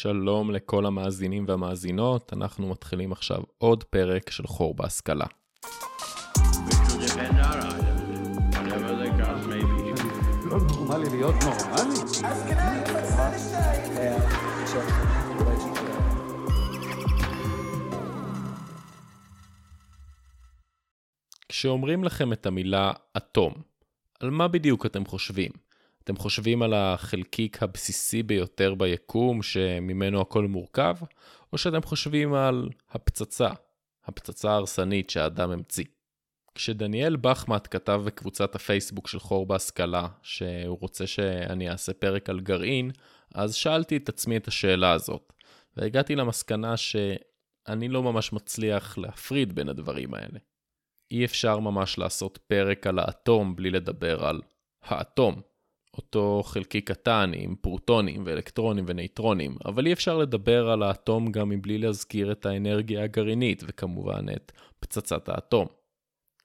שלום לכל המאזינים והמאזינות, אנחנו מתחילים עכשיו עוד פרק של חור בהשכלה. לא נורמלי להיות נורמלי? כשאומרים לכם את המילה אטום, על מה בדיוק אתם חושבים? אתם חושבים על החלקיק הבסיסי ביותר ביקום שממנו הכל מורכב, או שאתם חושבים על הפצצה, הפצצה ההרסנית שהאדם המציא? כשדניאל בחמט כתב בקבוצת הפייסבוק של חור בהשכלה שהוא רוצה שאני אעשה פרק על גרעין, אז שאלתי את עצמי את השאלה הזאת, והגעתי למסקנה שאני לא ממש מצליח להפריד בין הדברים האלה. אי אפשר ממש לעשות פרק על האטום בלי לדבר על האטום, אותו חלקי קטן עם פרוטונים ואלקטרונים ונייטרונים, אבל אי אפשר לדבר על האטום גם מבלי להזכיר את האנרגיה הגרעינית וכמובן את פצצת האטום.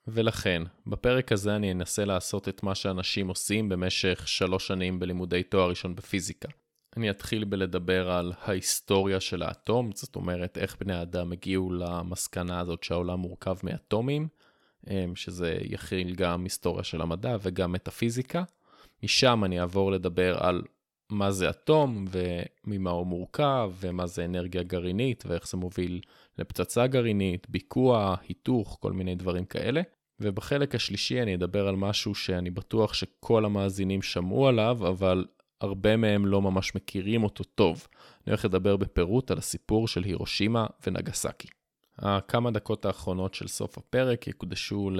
ולכן, בפרק הזה אני אנסה לעשות את מה שאנשים עושים במשך שלוש שנים בלימודי תואר ראשון בפיזיקה. אני אתחיל בלדבר על ההיסטוריה של האטום, זאת אומרת איך בני האדם הגיעו למסקנה הזאת שהעולם מורכב מאטומים, שזה יכיל גם היסטוריה של המדע וגם מטאפיזיקה. משם אני אעבור לדבר על מה זה אטום וממה הוא מורכב ומה זה אנרגיה גרעינית ואיך זה מוביל לפצצה גרעינית, ביקוע, היתוך, כל מיני דברים כאלה. ובחלק השלישי אני אדבר על משהו שאני בטוח שכל המאזינים שמעו עליו, אבל הרבה מהם לא ממש מכירים אותו טוב. אני הולך לדבר בפירוט על הסיפור של הירושימה ונגסקי. הכמה דקות האחרונות של סוף הפרק יקודשו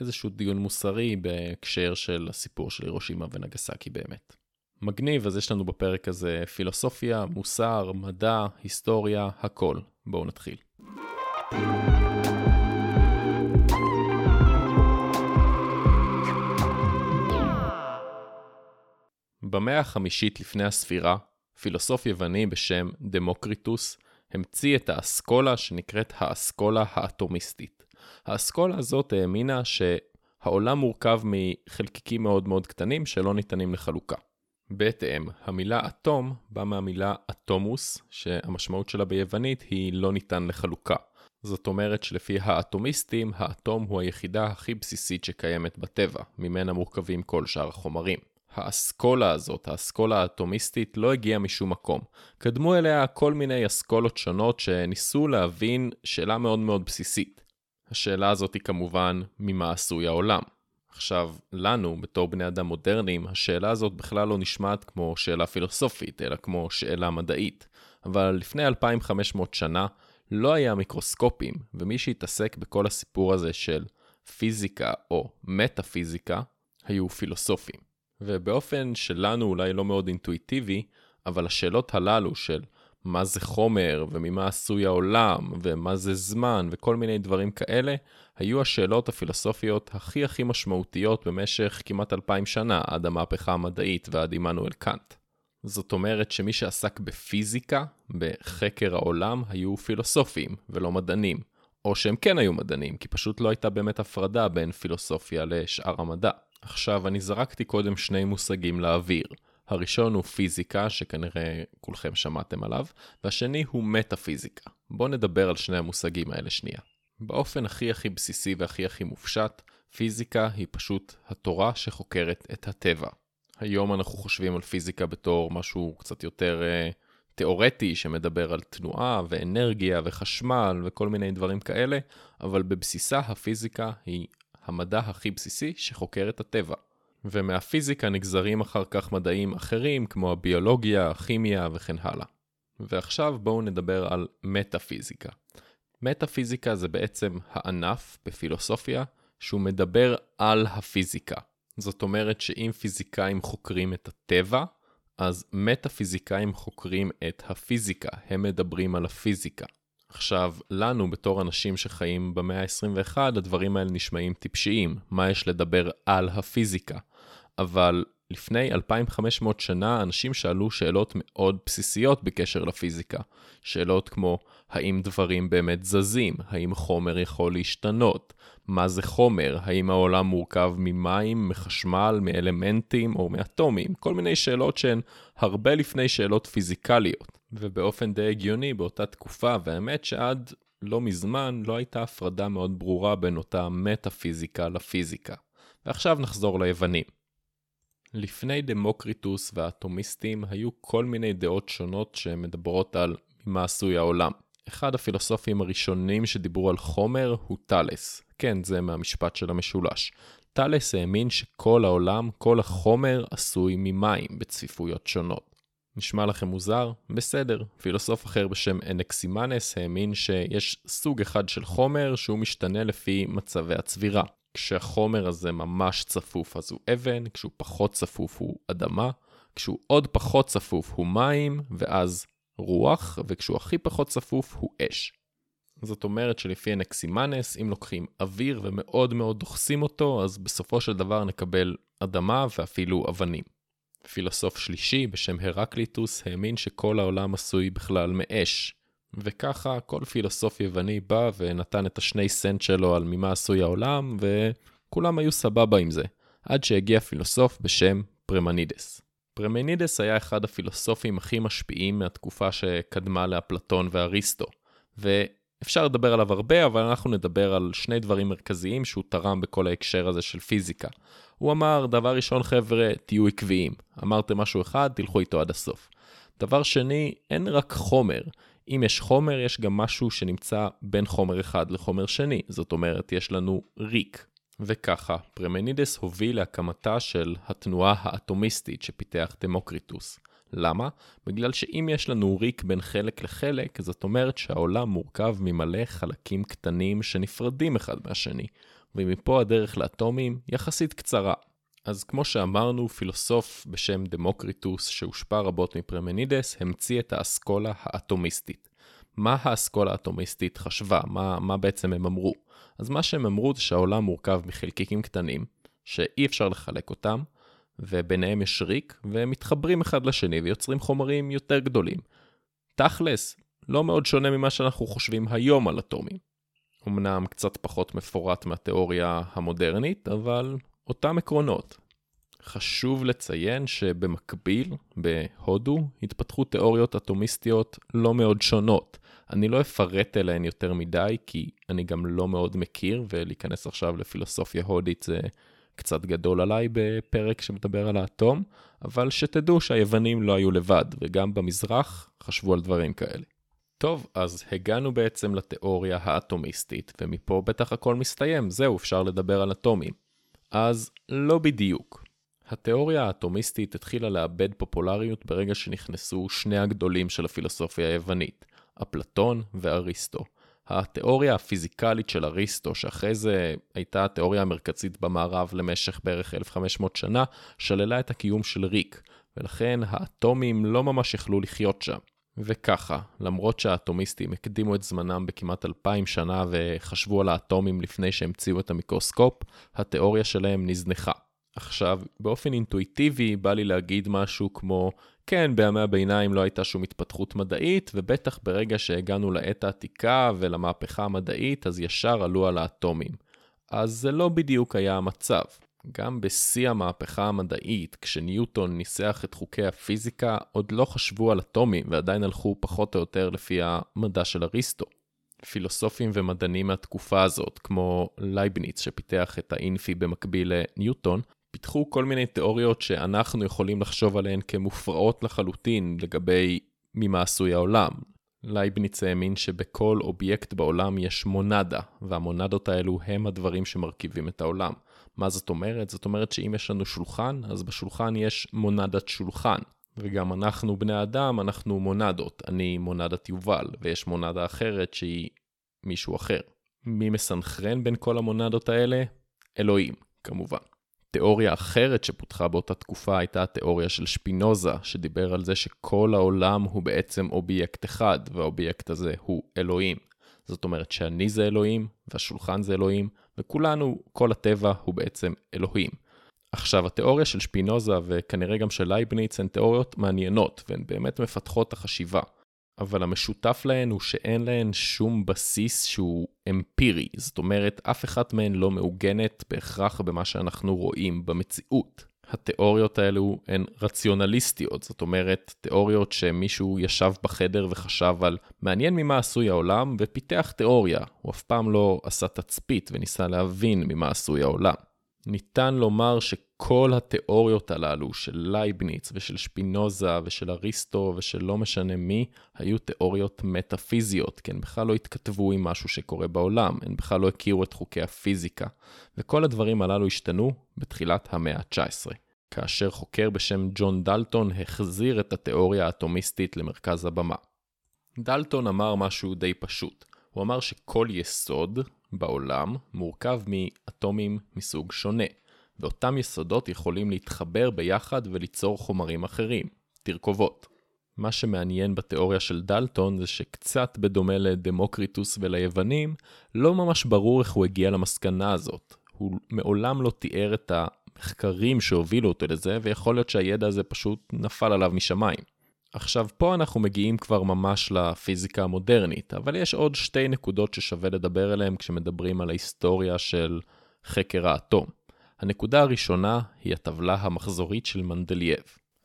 לאיזשהו דיון מוסרי בהקשר של הסיפור של הירושימה ונגסקי באמת. מגניב, אז יש לנו בפרק הזה פילוסופיה, מוסר, מדע, היסטוריה, הכל. בואו נתחיל. במאה החמישית לפני הספירה, פילוסוף יווני בשם דמוקריטוס המציא את האסכולה שנקראת האסכולה האטומיסטית. האסכולה הזאת האמינה שהעולם מורכב מחלקיקים מאוד מאוד קטנים שלא ניתנים לחלוקה. בהתאם, המילה אטום באה מהמילה אטומוס, שהמשמעות שלה ביוונית היא לא ניתן לחלוקה. זאת אומרת שלפי האטומיסטים, האטום הוא היחידה הכי בסיסית שקיימת בטבע, ממנה מורכבים כל שאר החומרים. האסכולה הזאת, האסכולה האטומיסטית, לא הגיעה משום מקום. קדמו אליה כל מיני אסכולות שונות שניסו להבין שאלה מאוד מאוד בסיסית. השאלה הזאת היא כמובן, ממה עשוי העולם? עכשיו, לנו, בתור בני אדם מודרניים, השאלה הזאת בכלל לא נשמעת כמו שאלה פילוסופית, אלא כמו שאלה מדעית. אבל לפני 2500 שנה לא היה מיקרוסקופים, ומי שהתעסק בכל הסיפור הזה של פיזיקה או מטאפיזיקה, היו פילוסופים. ובאופן שלנו אולי לא מאוד אינטואיטיבי, אבל השאלות הללו של מה זה חומר, וממה עשוי העולם, ומה זה זמן, וכל מיני דברים כאלה, היו השאלות הפילוסופיות הכי הכי משמעותיות במשך כמעט אלפיים שנה, עד המהפכה המדעית ועד עמנואל קאנט. זאת אומרת שמי שעסק בפיזיקה, בחקר העולם, היו פילוסופים ולא מדענים. או שהם כן היו מדענים, כי פשוט לא הייתה באמת הפרדה בין פילוסופיה לשאר המדע. עכשיו, אני זרקתי קודם שני מושגים לאוויר. הראשון הוא פיזיקה, שכנראה כולכם שמעתם עליו, והשני הוא מטאפיזיקה. בואו נדבר על שני המושגים האלה שנייה. באופן הכי הכי בסיסי והכי הכי מופשט, פיזיקה היא פשוט התורה שחוקרת את הטבע. היום אנחנו חושבים על פיזיקה בתור משהו קצת יותר uh, תיאורטי שמדבר על תנועה ואנרגיה וחשמל וכל מיני דברים כאלה, אבל בבסיסה הפיזיקה היא המדע הכי בסיסי שחוקר את הטבע. ומהפיזיקה נגזרים אחר כך מדעים אחרים כמו הביולוגיה, הכימיה וכן הלאה. ועכשיו בואו נדבר על מטאפיזיקה. מטאפיזיקה זה בעצם הענף בפילוסופיה שהוא מדבר על הפיזיקה. זאת אומרת שאם פיזיקאים חוקרים את הטבע, אז מטאפיזיקאים חוקרים את הפיזיקה, הם מדברים על הפיזיקה. עכשיו, לנו בתור אנשים שחיים במאה ה-21, הדברים האלה נשמעים טיפשיים, מה יש לדבר על הפיזיקה. אבל לפני 2500 שנה אנשים שאלו שאלות מאוד בסיסיות בקשר לפיזיקה. שאלות כמו, האם דברים באמת זזים? האם חומר יכול להשתנות? מה זה חומר? האם העולם מורכב ממים, מחשמל, מאלמנטים או מאטומים? כל מיני שאלות שהן הרבה לפני שאלות פיזיקליות. ובאופן די הגיוני באותה תקופה, והאמת שעד לא מזמן לא הייתה הפרדה מאוד ברורה בין אותה מטאפיזיקה לפיזיקה. ועכשיו נחזור ליוונים. לפני דמוקריטוס והאטומיסטים היו כל מיני דעות שונות שמדברות על ממה עשוי העולם. אחד הפילוסופים הראשונים שדיברו על חומר הוא טאלס. כן, זה מהמשפט של המשולש. טאלס האמין שכל העולם, כל החומר עשוי ממים בצפיפויות שונות. נשמע לכם מוזר? בסדר. פילוסוף אחר בשם אנקסימנס האמין שיש סוג אחד של חומר שהוא משתנה לפי מצבי הצבירה. כשהחומר הזה ממש צפוף אז הוא אבן, כשהוא פחות צפוף הוא אדמה, כשהוא עוד פחות צפוף הוא מים, ואז רוח, וכשהוא הכי פחות צפוף הוא אש. זאת אומרת שלפי אנקסימנס, אם לוקחים אוויר ומאוד מאוד דוחסים אותו, אז בסופו של דבר נקבל אדמה ואפילו אבנים. פילוסוף שלישי בשם הרקליטוס האמין שכל העולם עשוי בכלל מאש. וככה כל פילוסוף יווני בא ונתן את השני סנט שלו על ממה עשוי העולם, וכולם היו סבבה עם זה, עד שהגיע פילוסוף בשם פרמנידס. פרמנידס היה אחד הפילוסופים הכי משפיעים מהתקופה שקדמה לאפלטון ואריסטו, ואפשר לדבר עליו הרבה, אבל אנחנו נדבר על שני דברים מרכזיים שהוא תרם בכל ההקשר הזה של פיזיקה. הוא אמר, דבר ראשון חבר'ה, תהיו עקביים. אמרתם משהו אחד, תלכו איתו עד הסוף. דבר שני, אין רק חומר. אם יש חומר, יש גם משהו שנמצא בין חומר אחד לחומר שני. זאת אומרת, יש לנו ריק. וככה, פרמנידס הוביל להקמתה של התנועה האטומיסטית שפיתח דמוקריטוס. למה? בגלל שאם יש לנו ריק בין חלק לחלק, זאת אומרת שהעולם מורכב ממלא חלקים קטנים שנפרדים אחד מהשני. ומפה הדרך לאטומים יחסית קצרה. אז כמו שאמרנו, פילוסוף בשם דמוקריטוס, שהושפע רבות מפרמנידס, המציא את האסכולה האטומיסטית. מה האסכולה האטומיסטית חשבה? מה, מה בעצם הם אמרו? אז מה שהם אמרו זה שהעולם מורכב מחלקיקים קטנים, שאי אפשר לחלק אותם, וביניהם יש ריק, והם מתחברים אחד לשני ויוצרים חומרים יותר גדולים. תכלס, לא מאוד שונה ממה שאנחנו חושבים היום על אטומים. אמנם קצת פחות מפורט מהתיאוריה המודרנית, אבל אותם עקרונות. חשוב לציין שבמקביל, בהודו, התפתחו תיאוריות אטומיסטיות לא מאוד שונות. אני לא אפרט אליהן יותר מדי, כי אני גם לא מאוד מכיר, ולהיכנס עכשיו לפילוסופיה הודית זה קצת גדול עליי בפרק שמדבר על האטום, אבל שתדעו שהיוונים לא היו לבד, וגם במזרח חשבו על דברים כאלה. טוב, אז הגענו בעצם לתיאוריה האטומיסטית, ומפה בטח הכל מסתיים, זהו, אפשר לדבר על אטומים. אז לא בדיוק. התיאוריה האטומיסטית התחילה לאבד פופולריות ברגע שנכנסו שני הגדולים של הפילוסופיה היוונית, אפלטון ואריסטו. התיאוריה הפיזיקלית של אריסטו, שאחרי זה הייתה התיאוריה המרכזית במערב למשך בערך 1500 שנה, שללה את הקיום של ריק, ולכן האטומים לא ממש יכלו לחיות שם. וככה, למרות שהאטומיסטים הקדימו את זמנם בכמעט אלפיים שנה וחשבו על האטומים לפני שהמציאו את המיקרוסקופ, התיאוריה שלהם נזנחה. עכשיו, באופן אינטואיטיבי בא לי להגיד משהו כמו, כן, בימי הביניים לא הייתה שום התפתחות מדעית, ובטח ברגע שהגענו לעת העתיקה ולמהפכה המדעית, אז ישר עלו על האטומים. אז זה לא בדיוק היה המצב. גם בשיא המהפכה המדעית, כשניוטון ניסח את חוקי הפיזיקה, עוד לא חשבו על אטומים ועדיין הלכו פחות או יותר לפי המדע של אריסטו. פילוסופים ומדענים מהתקופה הזאת, כמו לייבניץ שפיתח את האינפי במקביל לניוטון, פיתחו כל מיני תיאוריות שאנחנו יכולים לחשוב עליהן כמופרעות לחלוטין לגבי ממה עשוי העולם. לייבניץ האמין שבכל אובייקט בעולם יש מונדה, והמונדות האלו הם הדברים שמרכיבים את העולם. מה זאת אומרת? זאת אומרת שאם יש לנו שולחן, אז בשולחן יש מונדת שולחן. וגם אנחנו בני אדם, אנחנו מונדות. אני מונדת יובל, ויש מונדה אחרת שהיא מישהו אחר. מי מסנכרן בין כל המונדות האלה? אלוהים, כמובן. תיאוריה אחרת שפותחה באותה תקופה הייתה התיאוריה של שפינוזה, שדיבר על זה שכל העולם הוא בעצם אובייקט אחד, והאובייקט הזה הוא אלוהים. זאת אומרת שאני זה אלוהים, והשולחן זה אלוהים, וכולנו, כל הטבע הוא בעצם אלוהים. עכשיו, התיאוריה של שפינוזה וכנראה גם של לייבניץ הן תיאוריות מעניינות, והן באמת מפתחות את החשיבה. אבל המשותף להן הוא שאין להן שום בסיס שהוא אמפירי. זאת אומרת, אף אחת מהן לא מעוגנת בהכרח במה שאנחנו רואים במציאות. התיאוריות האלו הן רציונליסטיות, זאת אומרת, תיאוריות שמישהו ישב בחדר וחשב על מעניין ממה עשוי העולם ופיתח תיאוריה, הוא אף פעם לא עשה תצפית וניסה להבין ממה עשוי העולם. ניתן לומר שכל התיאוריות הללו של לייבניץ ושל שפינוזה ושל אריסטו ושל לא משנה מי, היו תיאוריות מטאפיזיות, כי הן בכלל לא התכתבו עם משהו שקורה בעולם, הן בכלל לא הכירו את חוקי הפיזיקה. וכל הדברים הללו השתנו בתחילת המאה ה-19. כאשר חוקר בשם ג'ון דלטון החזיר את התיאוריה האטומיסטית למרכז הבמה. דלטון אמר משהו די פשוט. הוא אמר שכל יסוד בעולם מורכב מאטומים מסוג שונה, ואותם יסודות יכולים להתחבר ביחד וליצור חומרים אחרים, תרכובות. מה שמעניין בתיאוריה של דלטון זה שקצת בדומה לדמוקריטוס וליוונים, לא ממש ברור איך הוא הגיע למסקנה הזאת. הוא מעולם לא תיאר את המחקרים שהובילו אותו לזה, ויכול להיות שהידע הזה פשוט נפל עליו משמיים. עכשיו, פה אנחנו מגיעים כבר ממש לפיזיקה המודרנית, אבל יש עוד שתי נקודות ששווה לדבר עליהן כשמדברים על ההיסטוריה של חקר האטום. הנקודה הראשונה היא הטבלה המחזורית של מנדלייב.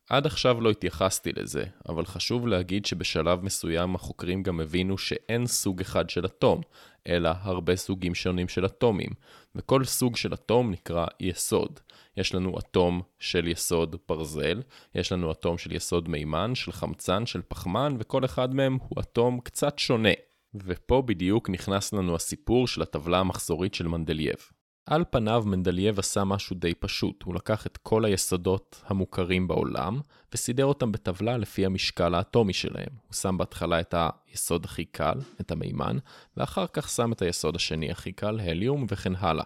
עד עכשיו לא התייחסתי לזה, אבל חשוב להגיד שבשלב מסוים החוקרים גם הבינו שאין סוג אחד של אטום, אלא הרבה סוגים שונים של אטומים, וכל סוג של אטום נקרא יסוד. יש לנו אטום של יסוד ברזל, יש לנו אטום של יסוד מימן, של חמצן, של פחמן, וכל אחד מהם הוא אטום קצת שונה. ופה בדיוק נכנס לנו הסיפור של הטבלה המחזורית של מנדלייב. על פניו מנדלייב עשה משהו די פשוט, הוא לקח את כל היסודות המוכרים בעולם, וסידר אותם בטבלה לפי המשקל האטומי שלהם. הוא שם בהתחלה את היסוד הכי קל, את המימן, ואחר כך שם את היסוד השני הכי קל, הליום, וכן הלאה.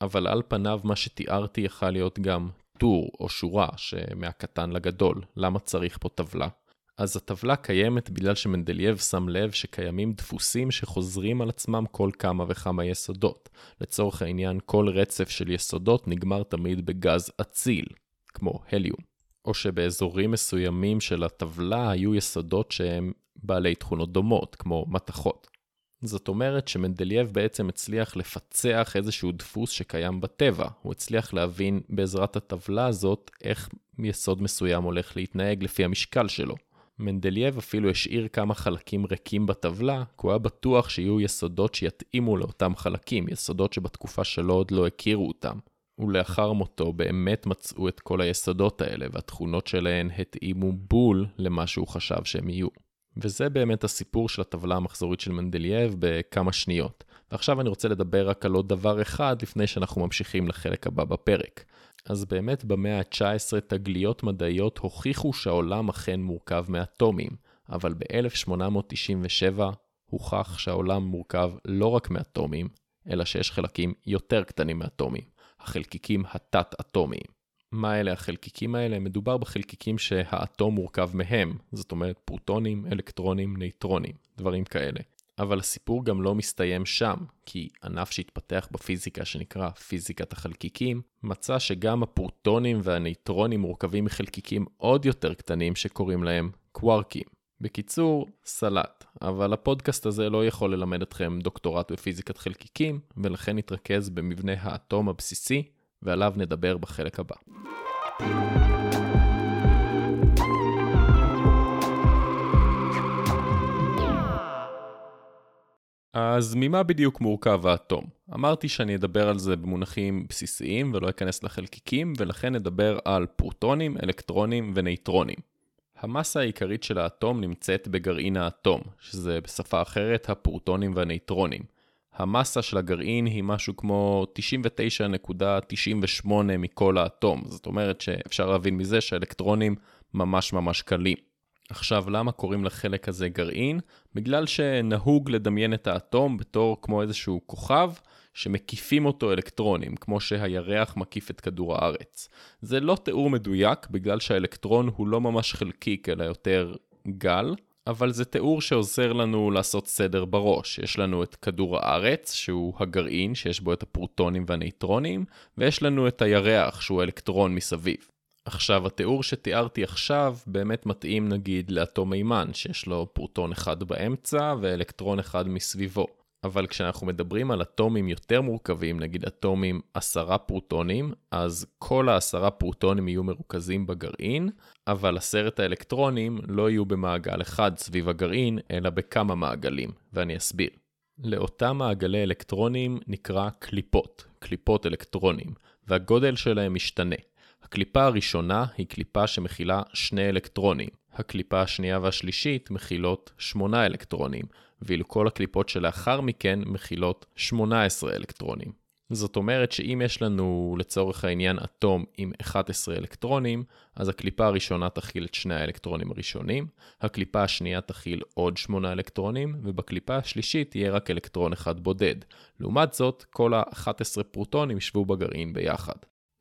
אבל על פניו מה שתיארתי יכל להיות גם טור או שורה שמהקטן לגדול. למה צריך פה טבלה? אז הטבלה קיימת בגלל שמנדלייב שם לב שקיימים דפוסים שחוזרים על עצמם כל כמה וכמה יסודות. לצורך העניין, כל רצף של יסודות נגמר תמיד בגז אציל, כמו הליום. או שבאזורים מסוימים של הטבלה היו יסודות שהם בעלי תכונות דומות, כמו מתכות. זאת אומרת שמנדלייב בעצם הצליח לפצח איזשהו דפוס שקיים בטבע. הוא הצליח להבין בעזרת הטבלה הזאת איך יסוד מסוים הולך להתנהג לפי המשקל שלו. מנדלייב אפילו השאיר כמה חלקים ריקים בטבלה, כי הוא היה בטוח שיהיו יסודות שיתאימו לאותם חלקים, יסודות שבתקופה שלו עוד לא הכירו אותם. ולאחר מותו באמת מצאו את כל היסודות האלה, והתכונות שלהן התאימו בול למה שהוא חשב שהם יהיו. וזה באמת הסיפור של הטבלה המחזורית של מנדלייב בכמה שניות. ועכשיו אני רוצה לדבר רק על עוד דבר אחד לפני שאנחנו ממשיכים לחלק הבא בפרק. אז באמת במאה ה-19 תגליות מדעיות הוכיחו שהעולם אכן מורכב מאטומים, אבל ב-1897 הוכח שהעולם מורכב לא רק מאטומים, אלא שיש חלקים יותר קטנים מאטומים, החלקיקים התת-אטומיים. מה אלה החלקיקים האלה? מדובר בחלקיקים שהאטום מורכב מהם, זאת אומרת פרוטונים, אלקטרונים, נייטרונים, דברים כאלה. אבל הסיפור גם לא מסתיים שם, כי ענף שהתפתח בפיזיקה שנקרא פיזיקת החלקיקים, מצא שגם הפרוטונים והנייטרונים מורכבים מחלקיקים עוד יותר קטנים שקוראים להם קווארקים. בקיצור, סלט. אבל הפודקאסט הזה לא יכול ללמד אתכם דוקטורט בפיזיקת חלקיקים, ולכן נתרכז במבנה האטום הבסיסי, ועליו נדבר בחלק הבא. אז ממה בדיוק מורכב האטום? אמרתי שאני אדבר על זה במונחים בסיסיים ולא אכנס לחלקיקים, ולכן נדבר על פרוטונים, אלקטרונים ונייטרונים. המסה העיקרית של האטום נמצאת בגרעין האטום, שזה בשפה אחרת הפרוטונים והנייטרונים. המסה של הגרעין היא משהו כמו 99.98 מכל האטום, זאת אומרת שאפשר להבין מזה שהאלקטרונים ממש ממש קלים. עכשיו, למה קוראים לחלק הזה גרעין? בגלל שנהוג לדמיין את האטום בתור כמו איזשהו כוכב שמקיפים אותו אלקטרונים, כמו שהירח מקיף את כדור הארץ. זה לא תיאור מדויק, בגלל שהאלקטרון הוא לא ממש חלקיק, אלא יותר גל, אבל זה תיאור שעוזר לנו לעשות סדר בראש. יש לנו את כדור הארץ, שהוא הגרעין, שיש בו את הפרוטונים והנייטרונים, ויש לנו את הירח, שהוא אלקטרון מסביב. עכשיו, התיאור שתיארתי עכשיו באמת מתאים נגיד לאטום מימן, שיש לו פרוטון אחד באמצע ואלקטרון אחד מסביבו. אבל כשאנחנו מדברים על אטומים יותר מורכבים, נגיד אטומים עשרה פרוטונים, אז כל העשרה פרוטונים יהיו מרוכזים בגרעין, אבל עשרת האלקטרונים לא יהיו במעגל אחד סביב הגרעין, אלא בכמה מעגלים, ואני אסביר. לאותם מעגלי אלקטרונים נקרא קליפות, קליפות אלקטרונים, והגודל שלהם משתנה. הקליפה הראשונה היא קליפה שמכילה שני אלקטרונים. הקליפה השנייה והשלישית מכילות שמונה אלקטרונים, ואילו כל הקליפות שלאחר מכן מכילות 18 אלקטרונים. זאת אומרת שאם יש לנו לצורך העניין אטום עם 11 אלקטרונים, אז הקליפה הראשונה תכיל את שני האלקטרונים הראשונים, הקליפה השנייה תכיל עוד 8 אלקטרונים, ובקליפה השלישית יהיה רק אלקטרון אחד בודד. לעומת זאת, כל ה-11 פרוטונים ישבו בגרעין ביחד.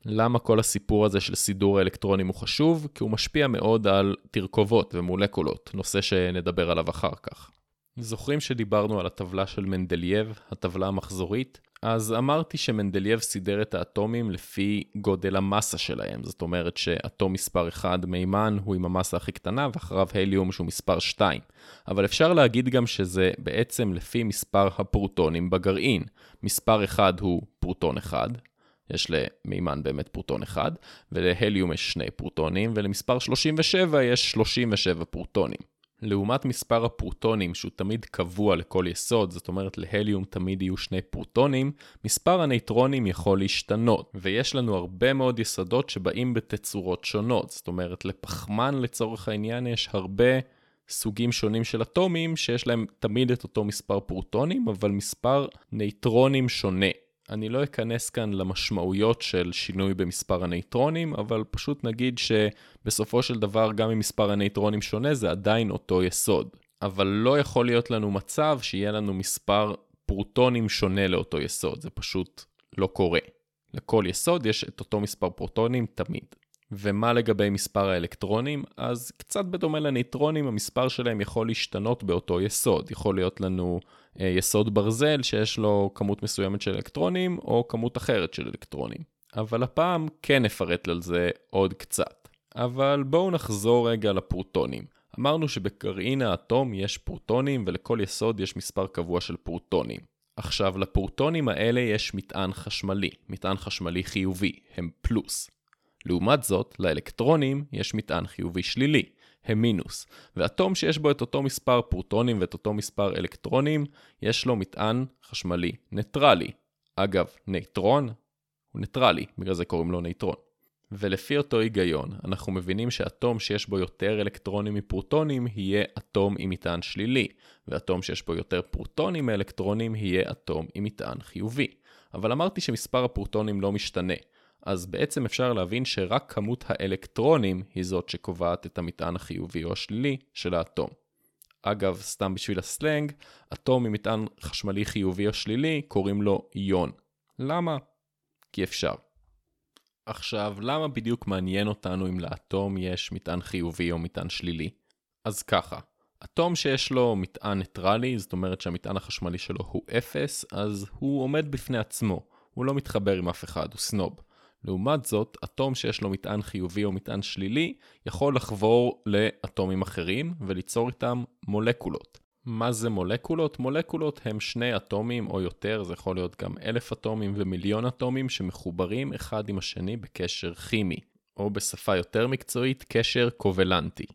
למה כל הסיפור הזה של סידור האלקטרונים הוא חשוב? כי הוא משפיע מאוד על תרכובות ומולקולות, נושא שנדבר עליו אחר כך. זוכרים שדיברנו על הטבלה של מנדלייב, הטבלה המחזורית? אז אמרתי שמנדלייב סידר את האטומים לפי גודל המסה שלהם, זאת אומרת שאטום מספר 1 מימן הוא עם המסה הכי קטנה, ואחריו הליום שהוא מספר 2. אבל אפשר להגיד גם שזה בעצם לפי מספר הפרוטונים בגרעין. מספר 1 הוא פרוטון 1, יש למימן באמת פרוטון אחד, ולהליום יש שני פרוטונים, ולמספר 37 יש 37 פרוטונים. לעומת מספר הפרוטונים שהוא תמיד קבוע לכל יסוד, זאת אומרת להליום תמיד יהיו שני פרוטונים, מספר הנייטרונים יכול להשתנות, ויש לנו הרבה מאוד יסודות שבאים בתצורות שונות, זאת אומרת לפחמן לצורך העניין יש הרבה סוגים שונים של אטומים שיש להם תמיד את אותו מספר פרוטונים, אבל מספר נייטרונים שונה. אני לא אכנס כאן למשמעויות של שינוי במספר הנייטרונים, אבל פשוט נגיד שבסופו של דבר גם אם מספר הנייטרונים שונה זה עדיין אותו יסוד. אבל לא יכול להיות לנו מצב שיהיה לנו מספר פרוטונים שונה לאותו יסוד, זה פשוט לא קורה. לכל יסוד יש את אותו מספר פרוטונים תמיד. ומה לגבי מספר האלקטרונים? אז קצת בדומה לניטרונים, המספר שלהם יכול להשתנות באותו יסוד. יכול להיות לנו אה, יסוד ברזל שיש לו כמות מסוימת של אלקטרונים, או כמות אחרת של אלקטרונים. אבל הפעם כן נפרט על זה עוד קצת. אבל בואו נחזור רגע לפרוטונים. אמרנו שבגרעין האטום יש פרוטונים ולכל יסוד יש מספר קבוע של פרוטונים. עכשיו, לפרוטונים האלה יש מטען חשמלי, מטען חשמלי חיובי, הם פלוס. לעומת זאת, לאלקטרונים יש מטען חיובי שלילי, הם מינוס, ואטום שיש בו את אותו מספר פרוטונים ואת אותו מספר אלקטרונים, יש לו מטען חשמלי ניטרלי. אגב, נייטרון הוא ניטרלי, בגלל זה קוראים לו נייטרון. ולפי אותו היגיון, אנחנו מבינים שאטום שיש בו יותר אלקטרונים מפרוטונים יהיה אטום עם מטען שלילי, ואטום שיש בו יותר פרוטונים מאלקטרונים יהיה אטום עם מטען חיובי. אבל אמרתי שמספר הפרוטונים לא משתנה, אז בעצם אפשר להבין שרק כמות האלקטרונים היא זאת שקובעת את המטען החיובי או השלילי של האטום. אגב, סתם בשביל הסלנג, אטום עם מטען חשמלי חיובי או שלילי קוראים לו איון. למה? כי אפשר. עכשיו, למה בדיוק מעניין אותנו אם לאטום יש מטען חיובי או מטען שלילי? אז ככה, אטום שיש לו מטען ניטרלי, זאת אומרת שהמטען החשמלי שלו הוא 0, אז הוא עומד בפני עצמו, הוא לא מתחבר עם אף אחד, הוא סנוב. לעומת זאת, אטום שיש לו מטען חיובי או מטען שלילי, יכול לחבור לאטומים אחרים וליצור איתם מולקולות. מה זה מולקולות? מולקולות הם שני אטומים או יותר, זה יכול להיות גם אלף אטומים ומיליון אטומים שמחוברים אחד עם השני בקשר כימי, או בשפה יותר מקצועית, קשר קובלנטי.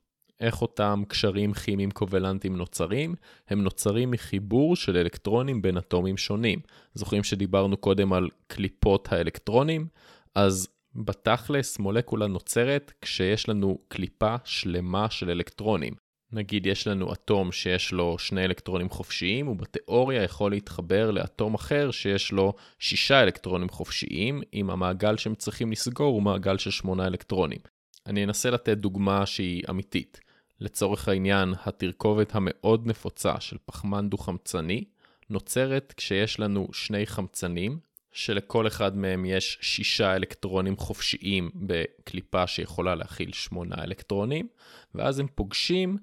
איך אותם קשרים כימיים קובלנטיים נוצרים? הם נוצרים מחיבור של אלקטרונים בין אטומים שונים. זוכרים שדיברנו קודם על קליפות האלקטרונים? אז בתכלס מולקולה נוצרת כשיש לנו קליפה שלמה של אלקטרונים. נגיד יש לנו אטום שיש לו שני אלקטרונים חופשיים, ובתיאוריה יכול להתחבר לאטום אחר שיש לו שישה אלקטרונים חופשיים, אם המעגל שהם צריכים לסגור הוא מעגל של שמונה אלקטרונים. אני אנסה לתת דוגמה שהיא אמיתית. לצורך העניין, התרכובת המאוד נפוצה של פחמן דו-חמצני נוצרת כשיש לנו שני חמצנים, שלכל אחד מהם יש שישה אלקטרונים חופשיים בקליפה שיכולה להכיל שמונה אלקטרונים, ואז הם פוגשים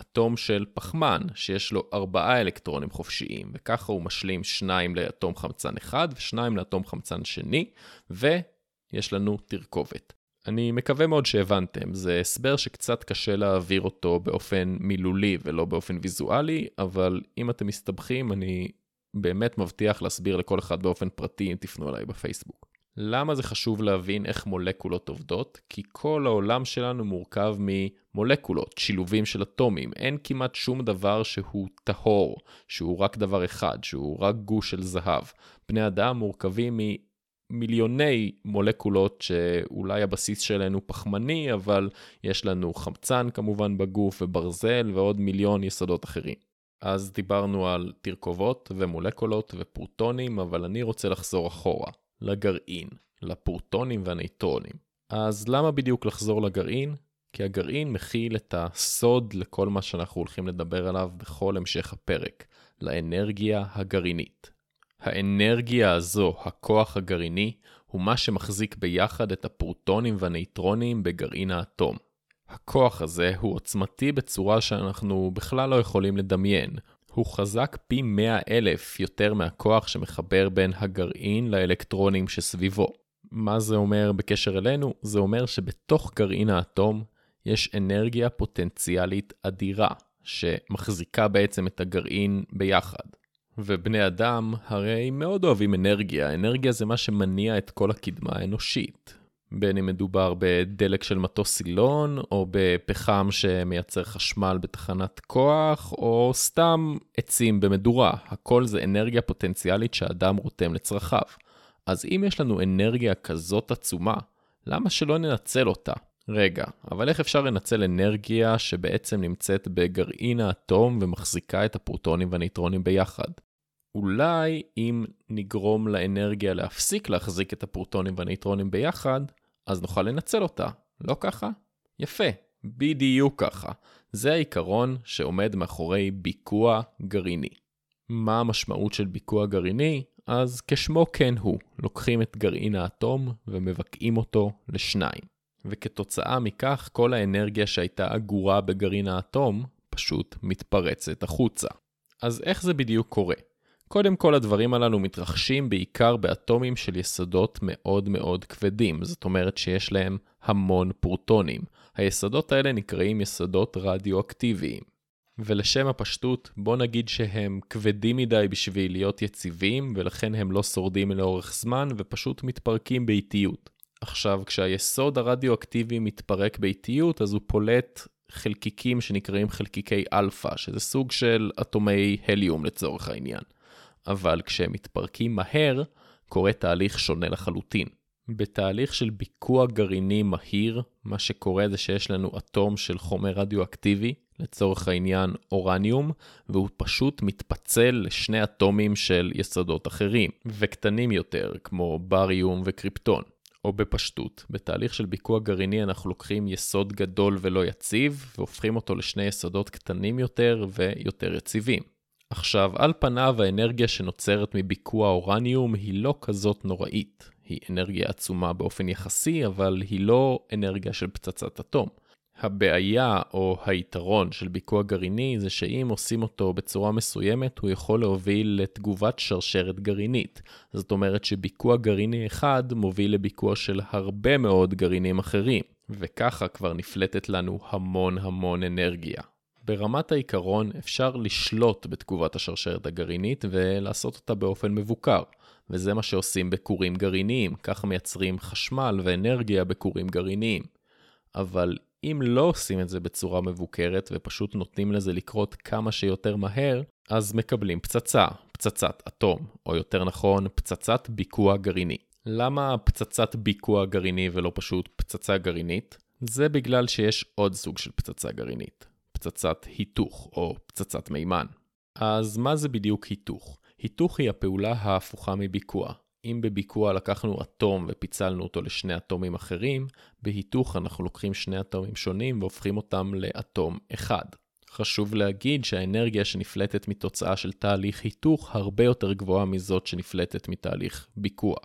אטום של פחמן, שיש לו ארבעה אלקטרונים חופשיים, וככה הוא משלים שניים לאטום חמצן אחד ושניים לאטום חמצן שני, ויש לנו תרכובת. אני מקווה מאוד שהבנתם, זה הסבר שקצת קשה להעביר אותו באופן מילולי ולא באופן ויזואלי, אבל אם אתם מסתבכים אני באמת מבטיח להסביר לכל אחד באופן פרטי אם תפנו אליי בפייסבוק. למה זה חשוב להבין איך מולקולות עובדות? כי כל העולם שלנו מורכב ממולקולות, שילובים של אטומים. אין כמעט שום דבר שהוא טהור, שהוא רק דבר אחד, שהוא רק גוש של זהב. בני אדם מורכבים ממיליוני מולקולות שאולי הבסיס שלהן הוא פחמני, אבל יש לנו חמצן כמובן בגוף וברזל ועוד מיליון יסודות אחרים. אז דיברנו על תרכובות ומולקולות ופרוטונים, אבל אני רוצה לחזור אחורה. לגרעין, לפרוטונים והנייטרונים. אז למה בדיוק לחזור לגרעין? כי הגרעין מכיל את הסוד לכל מה שאנחנו הולכים לדבר עליו בכל המשך הפרק, לאנרגיה הגרעינית. האנרגיה הזו, הכוח הגרעיני, הוא מה שמחזיק ביחד את הפרוטונים והנייטרונים בגרעין האטום. הכוח הזה הוא עוצמתי בצורה שאנחנו בכלל לא יכולים לדמיין. הוא חזק פי 100 אלף יותר מהכוח שמחבר בין הגרעין לאלקטרונים שסביבו. מה זה אומר בקשר אלינו? זה אומר שבתוך גרעין האטום יש אנרגיה פוטנציאלית אדירה, שמחזיקה בעצם את הגרעין ביחד. ובני אדם הרי מאוד אוהבים אנרגיה, אנרגיה זה מה שמניע את כל הקדמה האנושית. בין אם מדובר בדלק של מטוס סילון, או בפחם שמייצר חשמל בתחנת כוח, או סתם עצים במדורה. הכל זה אנרגיה פוטנציאלית שהאדם רותם לצרכיו. אז אם יש לנו אנרגיה כזאת עצומה, למה שלא ננצל אותה? רגע, אבל איך אפשר לנצל אנרגיה שבעצם נמצאת בגרעין האטום ומחזיקה את הפרוטונים והנייטרונים ביחד? אולי אם נגרום לאנרגיה להפסיק להחזיק את הפרוטונים והנייטרונים ביחד, אז נוכל לנצל אותה, לא ככה? יפה, בדיוק ככה. זה העיקרון שעומד מאחורי ביקוע גרעיני. מה המשמעות של ביקוע גרעיני? אז כשמו כן הוא, לוקחים את גרעין האטום ומבקעים אותו לשניים. וכתוצאה מכך כל האנרגיה שהייתה אגורה בגרעין האטום פשוט מתפרצת החוצה. אז איך זה בדיוק קורה? קודם כל הדברים הללו מתרחשים בעיקר באטומים של יסודות מאוד מאוד כבדים, זאת אומרת שיש להם המון פרוטונים. היסודות האלה נקראים יסודות רדיואקטיביים. ולשם הפשטות, בוא נגיד שהם כבדים מדי בשביל להיות יציבים, ולכן הם לא שורדים לאורך זמן ופשוט מתפרקים באיטיות. עכשיו, כשהיסוד הרדיואקטיבי מתפרק באיטיות, אז הוא פולט חלקיקים שנקראים חלקיקי אלפא, שזה סוג של אטומי הליום לצורך העניין. אבל כשהם מתפרקים מהר, קורה תהליך שונה לחלוטין. בתהליך של ביקוע גרעיני מהיר, מה שקורה זה שיש לנו אטום של חומר רדיואקטיבי, לצורך העניין אורניום, והוא פשוט מתפצל לשני אטומים של יסודות אחרים, וקטנים יותר, כמו בריום וקריפטון. או בפשטות, בתהליך של ביקוע גרעיני אנחנו לוקחים יסוד גדול ולא יציב, והופכים אותו לשני יסודות קטנים יותר ויותר יציבים. עכשיו, על פניו האנרגיה שנוצרת מביקוע אורניום היא לא כזאת נוראית. היא אנרגיה עצומה באופן יחסי, אבל היא לא אנרגיה של פצצת אטום. הבעיה או היתרון של ביקוע גרעיני זה שאם עושים אותו בצורה מסוימת, הוא יכול להוביל לתגובת שרשרת גרעינית. זאת אומרת שביקוע גרעיני אחד מוביל לביקוע של הרבה מאוד גרעינים אחרים, וככה כבר נפלטת לנו המון המון אנרגיה. ברמת העיקרון אפשר לשלוט בתגובת השרשרת הגרעינית ולעשות אותה באופן מבוקר, וזה מה שעושים בכורים גרעיניים, כך מייצרים חשמל ואנרגיה בכורים גרעיניים. אבל אם לא עושים את זה בצורה מבוקרת ופשוט נותנים לזה לקרות כמה שיותר מהר, אז מקבלים פצצה, פצצת אטום, או יותר נכון, פצצת ביקוע גרעיני. למה פצצת ביקוע גרעיני ולא פשוט פצצה גרעינית? זה בגלל שיש עוד סוג של פצצה גרעינית, פצצת היתוך או פצצת מימן. אז מה זה בדיוק היתוך? היתוך היא הפעולה ההפוכה מביקוע. אם בביקוע לקחנו אטום ופיצלנו אותו לשני אטומים אחרים, בהיתוך אנחנו לוקחים שני אטומים שונים והופכים אותם לאטום אחד. חשוב להגיד שהאנרגיה שנפלטת מתוצאה של תהליך היתוך הרבה יותר גבוהה מזאת שנפלטת מתהליך ביקוע.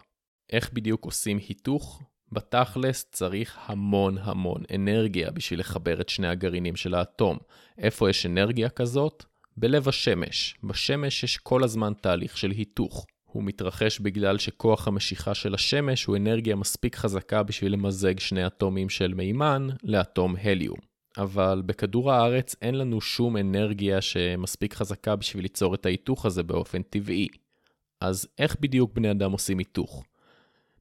איך בדיוק עושים היתוך? בתכלס צריך המון המון אנרגיה בשביל לחבר את שני הגרעינים של האטום. איפה יש אנרגיה כזאת? בלב השמש. בשמש יש כל הזמן תהליך של היתוך. הוא מתרחש בגלל שכוח המשיכה של השמש הוא אנרגיה מספיק חזקה בשביל למזג שני אטומים של מימן לאטום הליום. אבל בכדור הארץ אין לנו שום אנרגיה שמספיק חזקה בשביל ליצור את ההיתוך הזה באופן טבעי. אז איך בדיוק בני אדם עושים היתוך?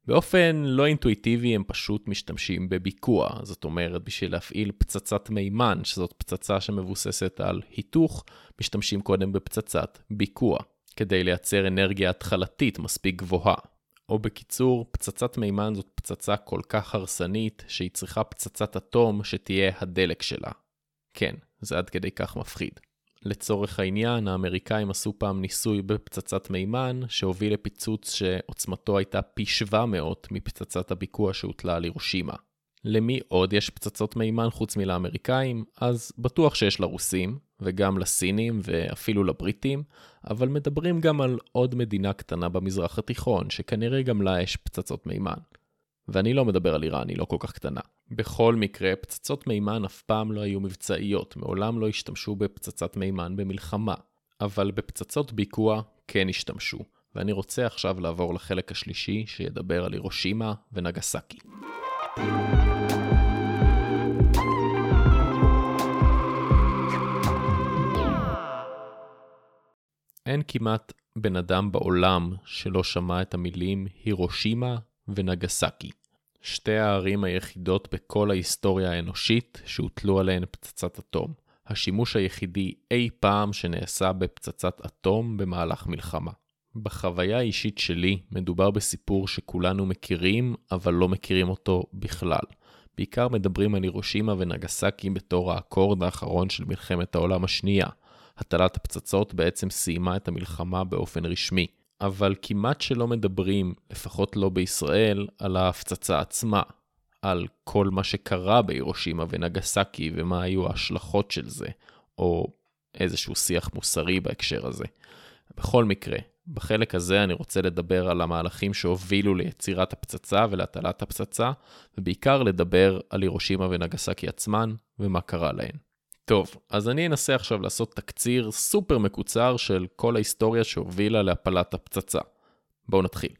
באופן לא אינטואיטיבי הם פשוט משתמשים בביקוע, זאת אומרת בשביל להפעיל פצצת מימן, שזאת פצצה שמבוססת על היתוך, משתמשים קודם בפצצת ביקוע, כדי לייצר אנרגיה התחלתית מספיק גבוהה. או בקיצור, פצצת מימן זאת פצצה כל כך הרסנית, שהיא צריכה פצצת אטום שתהיה הדלק שלה. כן, זה עד כדי כך מפחיד. לצורך העניין, האמריקאים עשו פעם ניסוי בפצצת מימן, שהוביל לפיצוץ שעוצמתו הייתה פי 700 מפצצת הביקוע שהוטלה על הירושימה. למי עוד יש פצצות מימן חוץ מלאמריקאים? אז בטוח שיש לרוסים, וגם לסינים ואפילו לבריטים, אבל מדברים גם על עוד מדינה קטנה במזרח התיכון, שכנראה גם לה יש פצצות מימן. ואני לא מדבר על איראן, היא לא כל כך קטנה. בכל מקרה, פצצות מימן אף פעם לא היו מבצעיות, מעולם לא השתמשו בפצצת מימן במלחמה. אבל בפצצות ביקוע כן השתמשו, ואני רוצה עכשיו לעבור לחלק השלישי שידבר על הירושימה ונגסקי. אין כמעט בן אדם בעולם שלא שמע את המילים הירושימה ונגסקי. שתי הערים היחידות בכל ההיסטוריה האנושית שהוטלו עליהן פצצת אטום. השימוש היחידי אי פעם שנעשה בפצצת אטום במהלך מלחמה. בחוויה האישית שלי מדובר בסיפור שכולנו מכירים, אבל לא מכירים אותו בכלל. בעיקר מדברים על הירושימה ונגסקי בתור האקורד האחרון של מלחמת העולם השנייה. הטלת הפצצות בעצם סיימה את המלחמה באופן רשמי. אבל כמעט שלא מדברים, לפחות לא בישראל, על ההפצצה עצמה, על כל מה שקרה בהירושימה ונגסקי ומה היו ההשלכות של זה, או איזשהו שיח מוסרי בהקשר הזה. בכל מקרה, בחלק הזה אני רוצה לדבר על המהלכים שהובילו ליצירת הפצצה ולהטלת הפצצה, ובעיקר לדבר על הירושימה ונגסקי עצמן ומה קרה להן. טוב, אז אני אנסה עכשיו לעשות תקציר סופר מקוצר של כל ההיסטוריה שהובילה להפלת הפצצה. בואו נתחיל.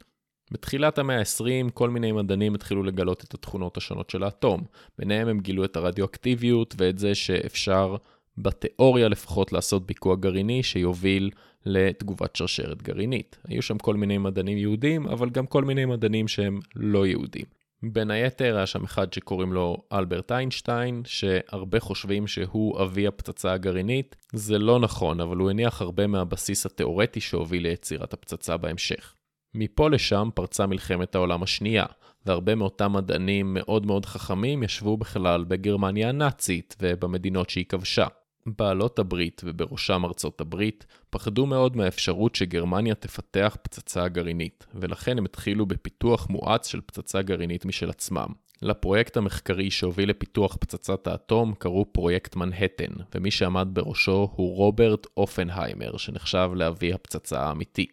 בתחילת המאה ה-20 כל מיני מדענים התחילו לגלות את התכונות השונות של האטום. ביניהם הם גילו את הרדיואקטיביות ואת זה שאפשר, בתיאוריה לפחות, לעשות ביקוע גרעיני שיוביל לתגובת שרשרת גרעינית. היו שם כל מיני מדענים יהודים, אבל גם כל מיני מדענים שהם לא יהודים. בין היתר היה שם אחד שקוראים לו אלברט איינשטיין, שהרבה חושבים שהוא אבי הפצצה הגרעינית. זה לא נכון, אבל הוא הניח הרבה מהבסיס התאורטי שהוביל ליצירת הפצצה בהמשך. מפה לשם פרצה מלחמת העולם השנייה, והרבה מאותם מדענים מאוד מאוד חכמים ישבו בכלל בגרמניה הנאצית ובמדינות שהיא כבשה. בעלות הברית, ובראשם ארצות הברית, פחדו מאוד מהאפשרות שגרמניה תפתח פצצה גרעינית, ולכן הם התחילו בפיתוח מואץ של פצצה גרעינית משל עצמם. לפרויקט המחקרי שהוביל לפיתוח פצצת האטום קראו פרויקט מנהטן, ומי שעמד בראשו הוא רוברט אופנהיימר, שנחשב לאבי הפצצה האמיתי.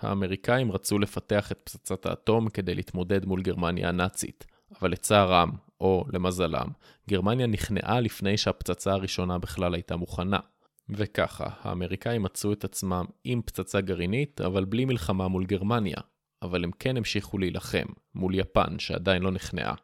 האמריקאים רצו לפתח את פצצת האטום כדי להתמודד מול גרמניה הנאצית, אבל לצערם, או למזלם, גרמניה נכנעה לפני שהפצצה הראשונה בכלל הייתה מוכנה. וככה, האמריקאים מצאו את עצמם עם פצצה גרעינית, אבל בלי מלחמה מול גרמניה. אבל הם כן המשיכו להילחם, מול יפן, שעדיין לא נכנעה.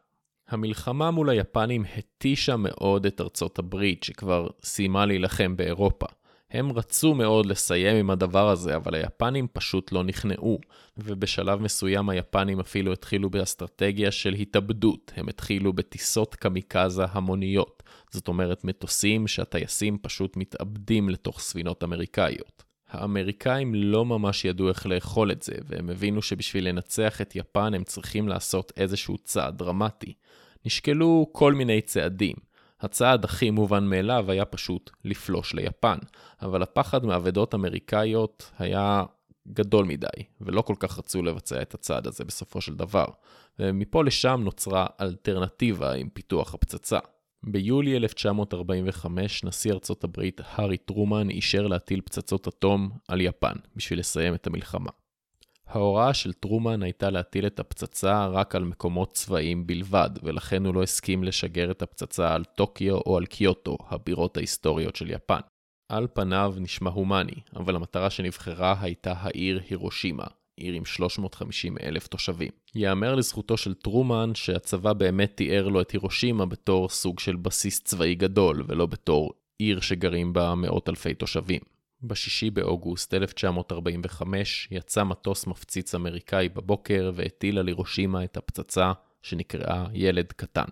המלחמה מול היפנים התישה מאוד את ארצות הברית, שכבר סיימה להילחם באירופה. הם רצו מאוד לסיים עם הדבר הזה, אבל היפנים פשוט לא נכנעו, ובשלב מסוים היפנים אפילו התחילו באסטרטגיה של התאבדות, הם התחילו בטיסות קמיקזה המוניות, זאת אומרת מטוסים שהטייסים פשוט מתאבדים לתוך ספינות אמריקאיות. האמריקאים לא ממש ידעו איך לאכול את זה, והם הבינו שבשביל לנצח את יפן הם צריכים לעשות איזשהו צעד דרמטי. נשקלו כל מיני צעדים. הצעד הכי מובן מאליו היה פשוט לפלוש ליפן, אבל הפחד מאבדות אמריקאיות היה גדול מדי, ולא כל כך רצו לבצע את הצעד הזה בסופו של דבר, ומפה לשם נוצרה אלטרנטיבה עם פיתוח הפצצה. ביולי 1945 נשיא ארצות הברית הארי טרומן אישר להטיל פצצות אטום על יפן בשביל לסיים את המלחמה. ההוראה של טרומן הייתה להטיל את הפצצה רק על מקומות צבאיים בלבד, ולכן הוא לא הסכים לשגר את הפצצה על טוקיו או על קיוטו, הבירות ההיסטוריות של יפן. על פניו נשמע הומני, אבל המטרה שנבחרה הייתה העיר הירושימה, עיר עם 350 אלף תושבים. ייאמר לזכותו של טרומן שהצבא באמת תיאר לו את הירושימה בתור סוג של בסיס צבאי גדול, ולא בתור עיר שגרים בה מאות אלפי תושבים. ב-6 באוגוסט 1945 יצא מטוס מפציץ אמריקאי בבוקר והטיל על הירושימה את הפצצה שנקראה ילד קטן.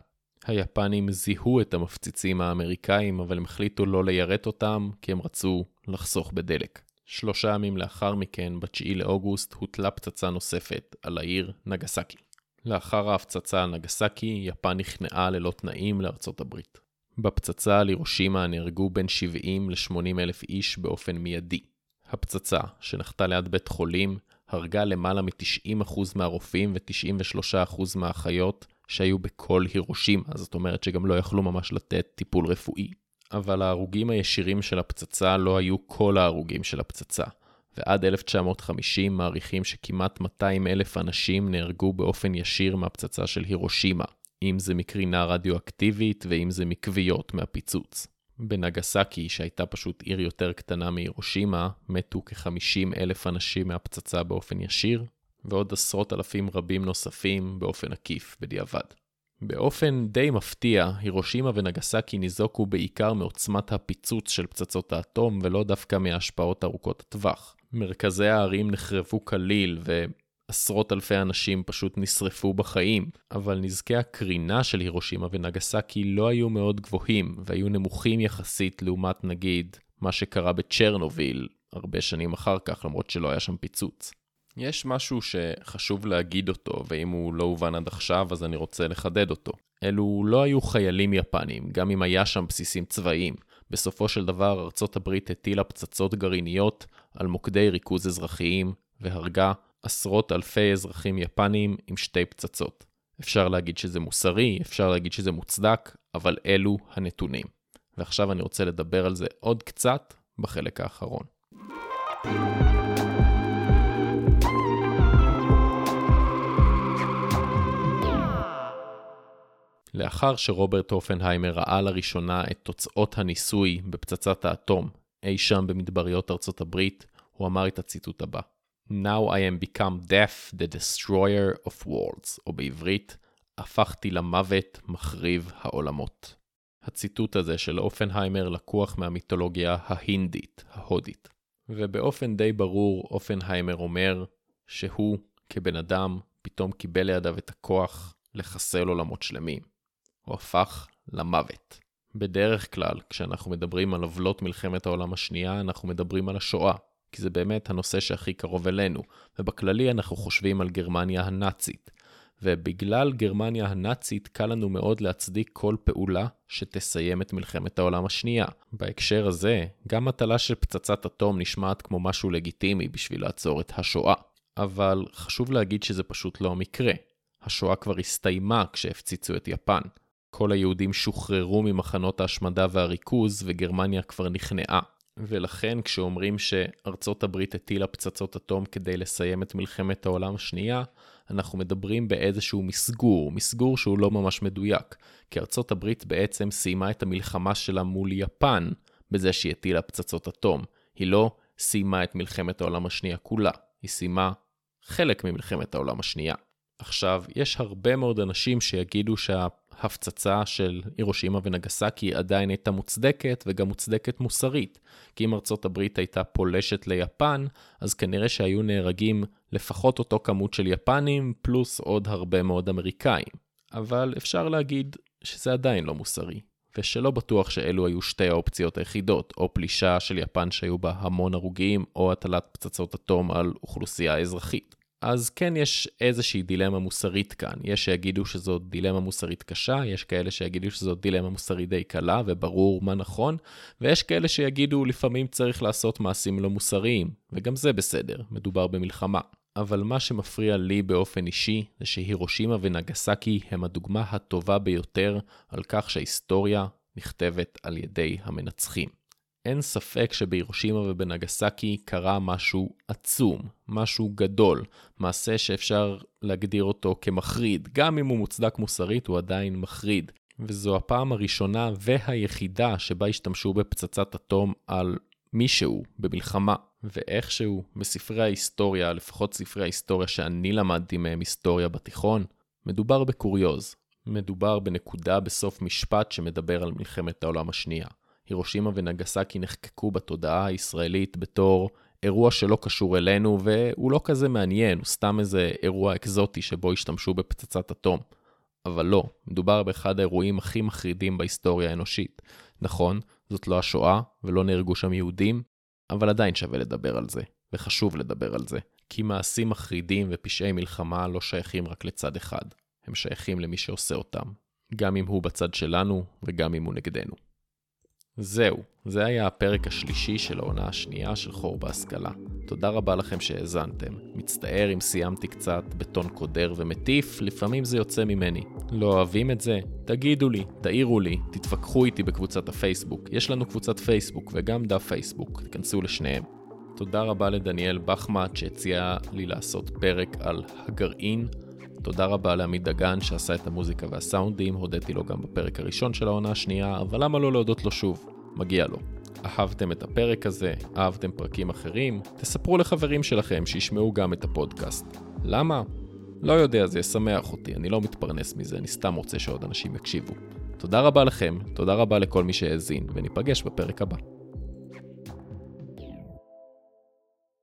היפנים זיהו את המפציצים האמריקאים, אבל הם החליטו לא ליירט אותם, כי הם רצו לחסוך בדלק. שלושה ימים לאחר מכן, ב-9 לאוגוסט, הוטלה פצצה נוספת על העיר נגסקי. לאחר ההפצצה על נגסקי, יפן נכנעה ללא תנאים לארצות הברית. בפצצה על הירושימה נהרגו בין 70 ל-80 אלף איש באופן מיידי. הפצצה, שנחתה ליד בית חולים, הרגה למעלה מ-90% מהרופאים ו-93% מהאחיות שהיו בכל הירושימה, זאת אומרת שגם לא יכלו ממש לתת טיפול רפואי. אבל ההרוגים הישירים של הפצצה לא היו כל ההרוגים של הפצצה, ועד 1950 מעריכים שכמעט 200 אלף אנשים נהרגו באופן ישיר מהפצצה של הירושימה, אם זה מקרינה רדיואקטיבית ואם זה מכוויות מהפיצוץ. בנגסקי, שהייתה פשוט עיר יותר קטנה מהירושימה, מתו כ-50 אלף אנשים מהפצצה באופן ישיר, ועוד עשרות אלפים רבים נוספים באופן עקיף בדיעבד. באופן די מפתיע, הירושימה ונגסקי ניזוקו בעיקר מעוצמת הפיצוץ של פצצות האטום, ולא דווקא מהשפעות ארוכות הטווח. מרכזי הערים נחרבו כליל, ועשרות אלפי אנשים פשוט נשרפו בחיים, אבל נזקי הקרינה של הירושימה ונגסקי לא היו מאוד גבוהים, והיו נמוכים יחסית לעומת נגיד מה שקרה בצ'רנוביל הרבה שנים אחר כך, למרות שלא היה שם פיצוץ. יש משהו שחשוב להגיד אותו, ואם הוא לא הובן עד עכשיו, אז אני רוצה לחדד אותו. אלו לא היו חיילים יפנים, גם אם היה שם בסיסים צבאיים. בסופו של דבר, ארצות הברית הטילה פצצות גרעיניות על מוקדי ריכוז אזרחיים, והרגה עשרות אלפי אזרחים יפנים עם שתי פצצות. אפשר להגיד שזה מוסרי, אפשר להגיד שזה מוצדק, אבל אלו הנתונים. ועכשיו אני רוצה לדבר על זה עוד קצת בחלק האחרון. לאחר שרוברט אופנהיימר ראה לראשונה את תוצאות הניסוי בפצצת האטום אי שם במדבריות ארצות הברית, הוא אמר את הציטוט הבא: Now I am become death, the destroyer of worlds, או בעברית, הפכתי למוות מחריב העולמות. הציטוט הזה של אופנהיימר לקוח מהמיתולוגיה ההינדית, ההודית. ובאופן די ברור, אופנהיימר אומר שהוא, כבן אדם, פתאום קיבל לידיו את הכוח לחסל עולמות שלמים. הוא הפך למוות. בדרך כלל, כשאנחנו מדברים על עוולות מלחמת העולם השנייה, אנחנו מדברים על השואה, כי זה באמת הנושא שהכי קרוב אלינו, ובכללי אנחנו חושבים על גרמניה הנאצית. ובגלל גרמניה הנאצית, קל לנו מאוד להצדיק כל פעולה שתסיים את מלחמת העולם השנייה. בהקשר הזה, גם מטלה של פצצת אטום נשמעת כמו משהו לגיטימי בשביל לעצור את השואה. אבל חשוב להגיד שזה פשוט לא המקרה. השואה כבר הסתיימה כשהפציצו את יפן. כל היהודים שוחררו ממחנות ההשמדה והריכוז וגרמניה כבר נכנעה. ולכן כשאומרים שארצות הברית הטילה פצצות אטום כדי לסיים את מלחמת העולם השנייה, אנחנו מדברים באיזשהו מסגור, מסגור שהוא לא ממש מדויק, כי ארצות הברית בעצם סיימה את המלחמה שלה מול יפן בזה שהיא הטילה פצצות אטום. היא לא סיימה את מלחמת העולם השנייה כולה, היא סיימה חלק ממלחמת העולם השנייה. עכשיו, יש הרבה מאוד אנשים שיגידו שההפצצה של הירושימה ונגסקי עדיין הייתה מוצדקת, וגם מוצדקת מוסרית. כי אם ארצות הברית הייתה פולשת ליפן, אז כנראה שהיו נהרגים לפחות אותו כמות של יפנים, פלוס עוד הרבה מאוד אמריקאים. אבל אפשר להגיד שזה עדיין לא מוסרי, ושלא בטוח שאלו היו שתי האופציות היחידות, או פלישה של יפן שהיו בה המון הרוגים, או הטלת פצצות אטום על אוכלוסייה אזרחית. אז כן יש איזושהי דילמה מוסרית כאן. יש שיגידו שזו דילמה מוסרית קשה, יש כאלה שיגידו שזו דילמה מוסרית די קלה וברור מה נכון, ויש כאלה שיגידו לפעמים צריך לעשות מעשים לא מוסריים, וגם זה בסדר, מדובר במלחמה. אבל מה שמפריע לי באופן אישי זה שהירושימה ונגסקי הם הדוגמה הטובה ביותר על כך שההיסטוריה נכתבת על ידי המנצחים. אין ספק שבירושימה ובנגסקי קרה משהו עצום, משהו גדול, מעשה שאפשר להגדיר אותו כמחריד, גם אם הוא מוצדק מוסרית הוא עדיין מחריד. וזו הפעם הראשונה והיחידה שבה השתמשו בפצצת אטום על מישהו במלחמה, ואיכשהו בספרי ההיסטוריה, לפחות ספרי ההיסטוריה שאני למדתי מהם היסטוריה בתיכון, מדובר בקוריוז. מדובר בנקודה בסוף משפט שמדבר על מלחמת העולם השנייה. הירושימה ונגסקי נחקקו בתודעה הישראלית בתור אירוע שלא קשור אלינו, והוא לא כזה מעניין, הוא סתם איזה אירוע אקזוטי שבו השתמשו בפצצת אטום. אבל לא, מדובר באחד האירועים הכי מחרידים בהיסטוריה האנושית. נכון, זאת לא השואה, ולא נהרגו שם יהודים, אבל עדיין שווה לדבר על זה, וחשוב לדבר על זה. כי מעשים מחרידים ופשעי מלחמה לא שייכים רק לצד אחד, הם שייכים למי שעושה אותם, גם אם הוא בצד שלנו וגם אם הוא נגדנו. זהו, זה היה הפרק השלישי של העונה השנייה של חור בהשכלה. תודה רבה לכם שהאזנתם. מצטער אם סיימתי קצת בטון קודר ומטיף, לפעמים זה יוצא ממני. לא אוהבים את זה? תגידו לי, תעירו לי, תתווכחו איתי בקבוצת הפייסבוק. יש לנו קבוצת פייסבוק וגם דף פייסבוק, תיכנסו לשניהם. תודה רבה לדניאל בחמט שהציע לי לעשות פרק על הגרעין. תודה רבה לעמית דגן שעשה את המוזיקה והסאונדים, הודיתי לו גם בפרק הראשון של העונה השנייה, אבל למה לא להודות לו שוב? מגיע לו. אהבתם את הפרק הזה, אהבתם פרקים אחרים, תספרו לחברים שלכם שישמעו גם את הפודקאסט. למה? לא יודע, זה ישמח אותי, אני לא מתפרנס מזה, אני סתם רוצה שעוד אנשים יקשיבו. תודה רבה לכם, תודה רבה לכל מי שהאזין, וניפגש בפרק הבא.